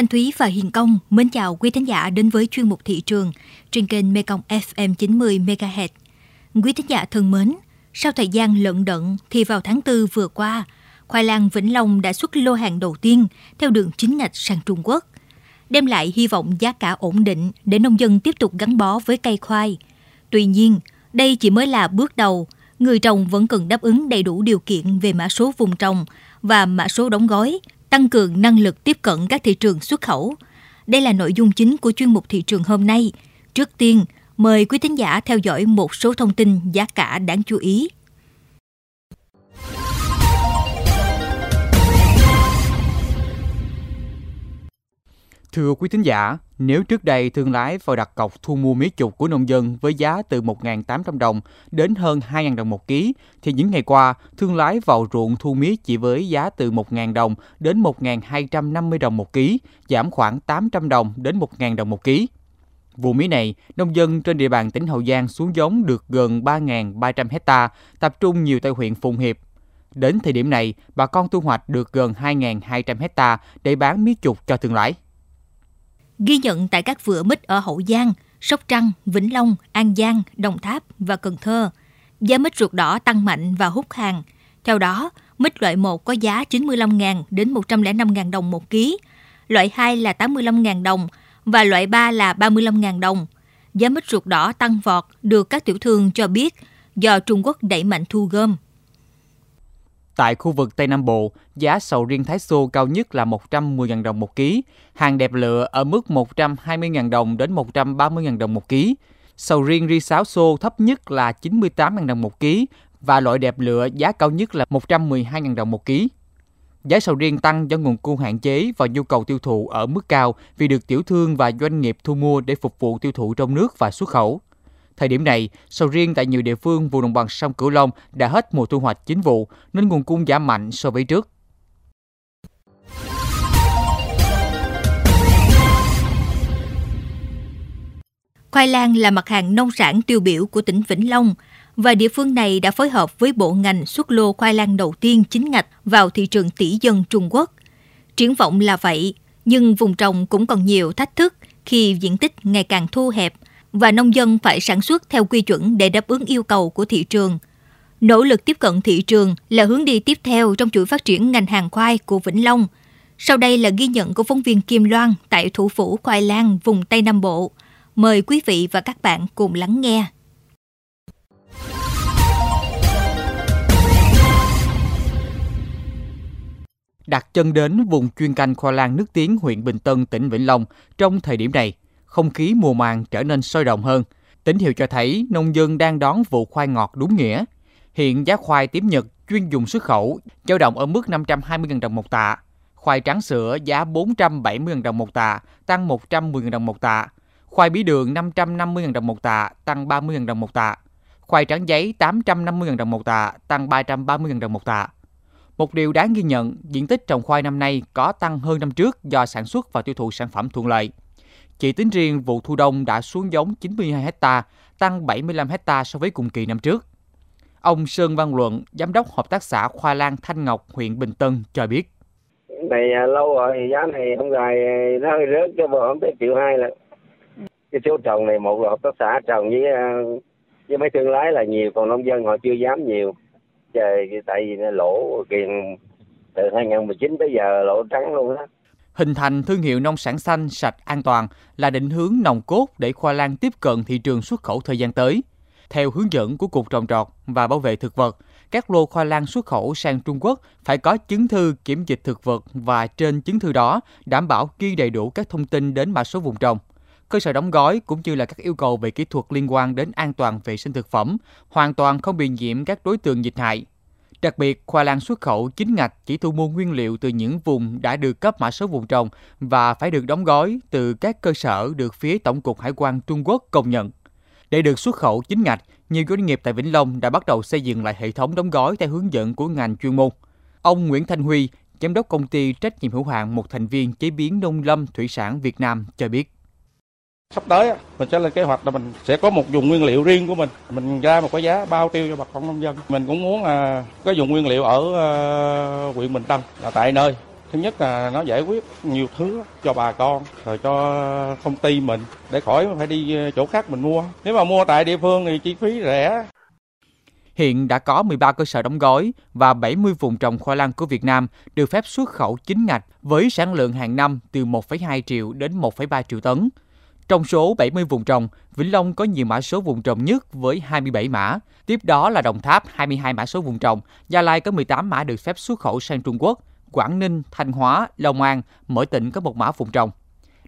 Thanh Thúy và Hiền Công mến chào quý thính giả đến với chuyên mục thị trường trên kênh Mekong FM 90 MHz. Quý thính giả thân mến, sau thời gian lận đận thì vào tháng 4 vừa qua, khoai lang Vĩnh Long đã xuất lô hàng đầu tiên theo đường chính ngạch sang Trung Quốc, đem lại hy vọng giá cả ổn định để nông dân tiếp tục gắn bó với cây khoai. Tuy nhiên, đây chỉ mới là bước đầu, người trồng vẫn cần đáp ứng đầy đủ điều kiện về mã số vùng trồng và mã số đóng gói tăng cường năng lực tiếp cận các thị trường xuất khẩu. Đây là nội dung chính của chuyên mục thị trường hôm nay. Trước tiên, mời quý thính giả theo dõi một số thông tin giá cả đáng chú ý. Thưa quý thính giả, nếu trước đây thương lái vào đặt cọc thu mua mía chục của nông dân với giá từ 1.800 đồng đến hơn 2.000 đồng một ký, thì những ngày qua, thương lái vào ruộng thu mía chỉ với giá từ 1.000 đồng đến 1.250 đồng một ký, giảm khoảng 800 đồng đến 1.000 đồng một ký. Vụ mía này, nông dân trên địa bàn tỉnh Hậu Giang xuống giống được gần 3.300 hecta, tập trung nhiều tại huyện Phụng Hiệp. Đến thời điểm này, bà con thu hoạch được gần 2.200 hecta để bán mía chục cho thương lái ghi nhận tại các vựa mít ở Hậu Giang, Sóc Trăng, Vĩnh Long, An Giang, Đồng Tháp và Cần Thơ. Giá mít ruột đỏ tăng mạnh và hút hàng. Theo đó, mít loại 1 có giá 95.000 đến 105.000 đồng một ký, loại 2 là 85.000 đồng và loại 3 là 35.000 đồng. Giá mít ruột đỏ tăng vọt được các tiểu thương cho biết do Trung Quốc đẩy mạnh thu gom. Tại khu vực Tây Nam Bộ, giá sầu riêng Thái Xô cao nhất là 110.000 đồng một ký, hàng đẹp lựa ở mức 120.000 đồng đến 130.000 đồng một ký. Sầu riêng ri sáo xô thấp nhất là 98.000 đồng một ký và loại đẹp lựa giá cao nhất là 112.000 đồng một ký. Giá sầu riêng tăng do nguồn cung hạn chế và nhu cầu tiêu thụ ở mức cao vì được tiểu thương và doanh nghiệp thu mua để phục vụ tiêu thụ trong nước và xuất khẩu. Thời điểm này, sầu riêng tại nhiều địa phương vùng đồng bằng sông Cửu Long đã hết mùa thu hoạch chính vụ nên nguồn cung giảm mạnh so với trước. Khoai lang là mặt hàng nông sản tiêu biểu của tỉnh Vĩnh Long và địa phương này đã phối hợp với bộ ngành xuất lô khoai lang đầu tiên chính ngạch vào thị trường tỷ dân Trung Quốc. Triển vọng là vậy, nhưng vùng trồng cũng còn nhiều thách thức khi diện tích ngày càng thu hẹp và nông dân phải sản xuất theo quy chuẩn để đáp ứng yêu cầu của thị trường. Nỗ lực tiếp cận thị trường là hướng đi tiếp theo trong chuỗi phát triển ngành hàng khoai của Vĩnh Long. Sau đây là ghi nhận của phóng viên Kim Loan tại thủ phủ khoai lang vùng Tây Nam Bộ. Mời quý vị và các bạn cùng lắng nghe. Đặt chân đến vùng chuyên canh khoai lang nước tiếng huyện Bình Tân, tỉnh Vĩnh Long trong thời điểm này, không khí mùa màng trở nên sôi động hơn. Tín hiệu cho thấy nông dân đang đón vụ khoai ngọt đúng nghĩa. Hiện giá khoai tím Nhật chuyên dùng xuất khẩu dao động ở mức 520.000 đồng một tạ. Khoai trắng sữa giá 470.000 đồng một tạ, tăng 110.000 đồng một tạ. Khoai bí đường 550.000 đồng một tạ, tăng 30.000 đồng một tạ. Khoai trắng giấy 850.000 đồng một tạ, tăng 330.000 đồng một tạ. Một điều đáng ghi nhận, diện tích trồng khoai năm nay có tăng hơn năm trước do sản xuất và tiêu thụ sản phẩm thuận lợi. Chỉ tính riêng vụ thu đông đã xuống giống 92 hecta, tăng 75 hecta so với cùng kỳ năm trước. Ông Sơn Văn Luận, giám đốc hợp tác xã Khoai lang Thanh Ngọc, huyện Bình Tân cho biết. Này à, lâu rồi thì giá này không dài nó hơi rớt cho bọn tới triệu hai là cái số trồng này một hợp tác xã trồng với à, với mấy thương lái là nhiều còn nông dân họ chưa dám nhiều trời tại vì nó lỗ kiền từ 2019 tới giờ lỗ trắng luôn đó Hình thành thương hiệu nông sản xanh, sạch, an toàn là định hướng nòng cốt để khoai lang tiếp cận thị trường xuất khẩu thời gian tới. Theo hướng dẫn của Cục Trồng trọt và Bảo vệ Thực vật, các lô khoai lang xuất khẩu sang Trung Quốc phải có chứng thư kiểm dịch thực vật và trên chứng thư đó đảm bảo ghi đầy đủ các thông tin đến mã số vùng trồng cơ sở đóng gói cũng như là các yêu cầu về kỹ thuật liên quan đến an toàn vệ sinh thực phẩm, hoàn toàn không bị nhiễm các đối tượng dịch hại. Đặc biệt, khoai lang xuất khẩu chính ngạch chỉ thu mua nguyên liệu từ những vùng đã được cấp mã số vùng trồng và phải được đóng gói từ các cơ sở được phía Tổng cục Hải quan Trung Quốc công nhận. Để được xuất khẩu chính ngạch, nhiều doanh nghiệp tại Vĩnh Long đã bắt đầu xây dựng lại hệ thống đóng gói theo hướng dẫn của ngành chuyên môn. Ông Nguyễn Thanh Huy, giám đốc công ty trách nhiệm hữu hạn một thành viên chế biến nông lâm thủy sản Việt Nam cho biết. Sắp tới mình sẽ lên kế hoạch là mình sẽ có một vùng nguyên liệu riêng của mình, mình ra một cái giá bao tiêu cho bà con nông dân. Mình cũng muốn là có dùng nguyên liệu ở à, huyện Bình Tân là tại nơi thứ nhất là nó giải quyết nhiều thứ cho bà con rồi cho công ty mình để khỏi phải đi à, chỗ khác mình mua nếu mà mua tại địa phương thì chi phí rẻ Hiện đã có 13 cơ sở đóng gói và 70 vùng trồng khoai lang của Việt Nam được phép xuất khẩu chính ngạch với sản lượng hàng năm từ 1,2 triệu đến 1,3 triệu tấn. Trong số 70 vùng trồng, Vĩnh Long có nhiều mã số vùng trồng nhất với 27 mã. Tiếp đó là Đồng Tháp 22 mã số vùng trồng, Gia Lai có 18 mã được phép xuất khẩu sang Trung Quốc, Quảng Ninh, Thanh Hóa, Long An, mỗi tỉnh có một mã vùng trồng.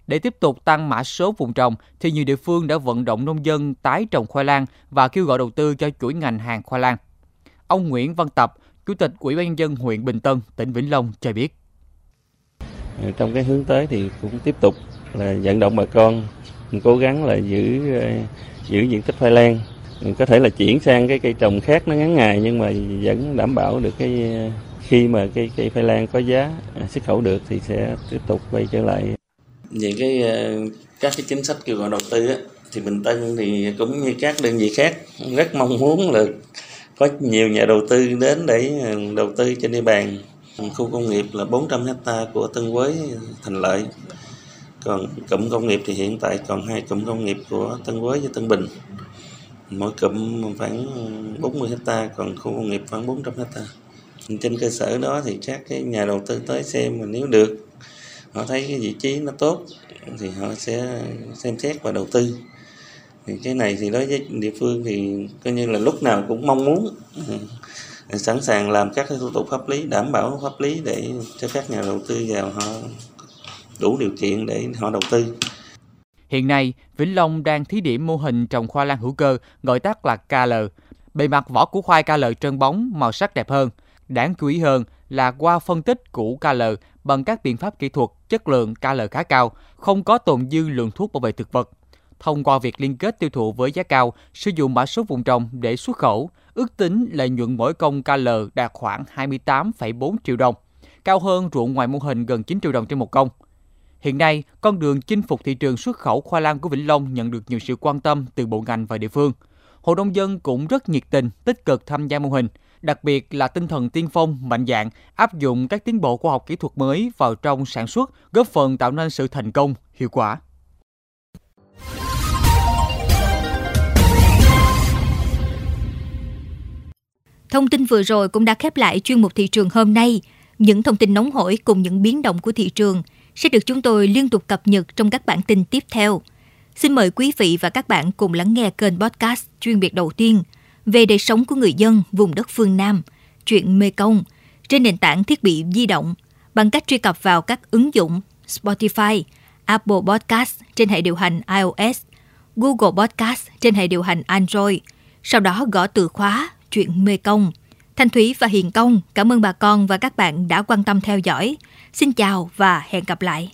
Để tiếp tục tăng mã số vùng trồng, thì nhiều địa phương đã vận động nông dân tái trồng khoai lang và kêu gọi đầu tư cho chuỗi ngành hàng khoai lang. Ông Nguyễn Văn Tập, Chủ tịch Ủy ban nhân dân huyện Bình Tân, tỉnh Vĩnh Long cho biết. Trong cái hướng tới thì cũng tiếp tục là vận động bà con cố gắng là giữ ờ, giữ diện tích khoai lang. Có thể là chuyển sang cái cây trồng khác nó ngắn ngày nhưng mà vẫn đảm bảo được cái ờ, khi mà cây cây khoai lang có giá à, xuất khẩu được thì sẽ tiếp tục quay trở lại. Về cái ờ, các cái chính sách kêu gọi đầu tư á, thì Bình Tân thì cũng như các đơn vị khác rất mong muốn là có nhiều nhà đầu tư đến để đầu tư trên địa bàn. Khu công nghiệp là 400 hecta của Tân Quế Thành Lợi còn cụm công nghiệp thì hiện tại còn hai cụm công nghiệp của Tân Quế và Tân Bình. Mỗi cụm khoảng ờ, 40 hecta còn khu công nghiệp khoảng 400 hecta trên cơ sở đó thì các cái nhà đầu tư tới xem mà nếu được, họ thấy cái vị trí nó tốt thì họ sẽ xem xét và đầu tư. Thì cái này thì đối với địa phương thì coi như là lúc nào cũng mong muốn ờ, sẵn sàng làm các cái thủ tục pháp lý, đảm bảo pháp lý để cho các nhà đầu tư vào họ đủ điều kiện để họ đầu tư. Hiện nay, Vĩnh Long đang thí điểm mô hình trồng khoai lang hữu cơ, gọi tắt là KL. Bề mặt vỏ của khoai KL trơn bóng, màu sắc đẹp hơn. Đáng chú ý hơn là qua phân tích củ KL bằng các biện pháp kỹ thuật, chất lượng KL khá cao, không có tồn dư lượng thuốc bảo vệ thực vật. Thông qua việc liên kết tiêu thụ với giá cao, sử dụng mã số vùng trồng để xuất khẩu, ước tính lợi nhuận mỗi công KL đạt khoảng 28,4 triệu đồng, cao hơn ruộng ngoài mô hình gần 9 triệu đồng trên một công. Hiện nay, con đường chinh phục thị trường xuất khẩu khoai lang của Vĩnh Long nhận được nhiều sự quan tâm từ bộ ngành và địa phương. Hội nông dân cũng rất nhiệt tình, tích cực tham gia mô hình, đặc biệt là tinh thần tiên phong, mạnh dạng, áp dụng các tiến bộ khoa học kỹ thuật mới vào trong sản xuất, góp phần tạo nên sự thành công, hiệu quả. Thông tin vừa rồi cũng đã khép lại chuyên mục thị trường hôm nay. Những thông tin nóng hổi cùng những biến động của thị trường sẽ được chúng tôi liên tục cập nhật trong các bản tin tiếp theo. Xin mời quý vị và các bạn cùng lắng nghe kênh podcast chuyên biệt đầu tiên về đời sống của người dân vùng đất phương Nam, chuyện Mê Công, trên nền tảng thiết bị di động bằng cách truy cập vào các ứng dụng Spotify, Apple Podcast trên hệ điều hành iOS, Google Podcast trên hệ điều hành Android, sau đó gõ từ khóa chuyện Mê Công. Thanh Thúy và Hiền Công cảm ơn bà con và các bạn đã quan tâm theo dõi. Xin chào và hẹn gặp lại.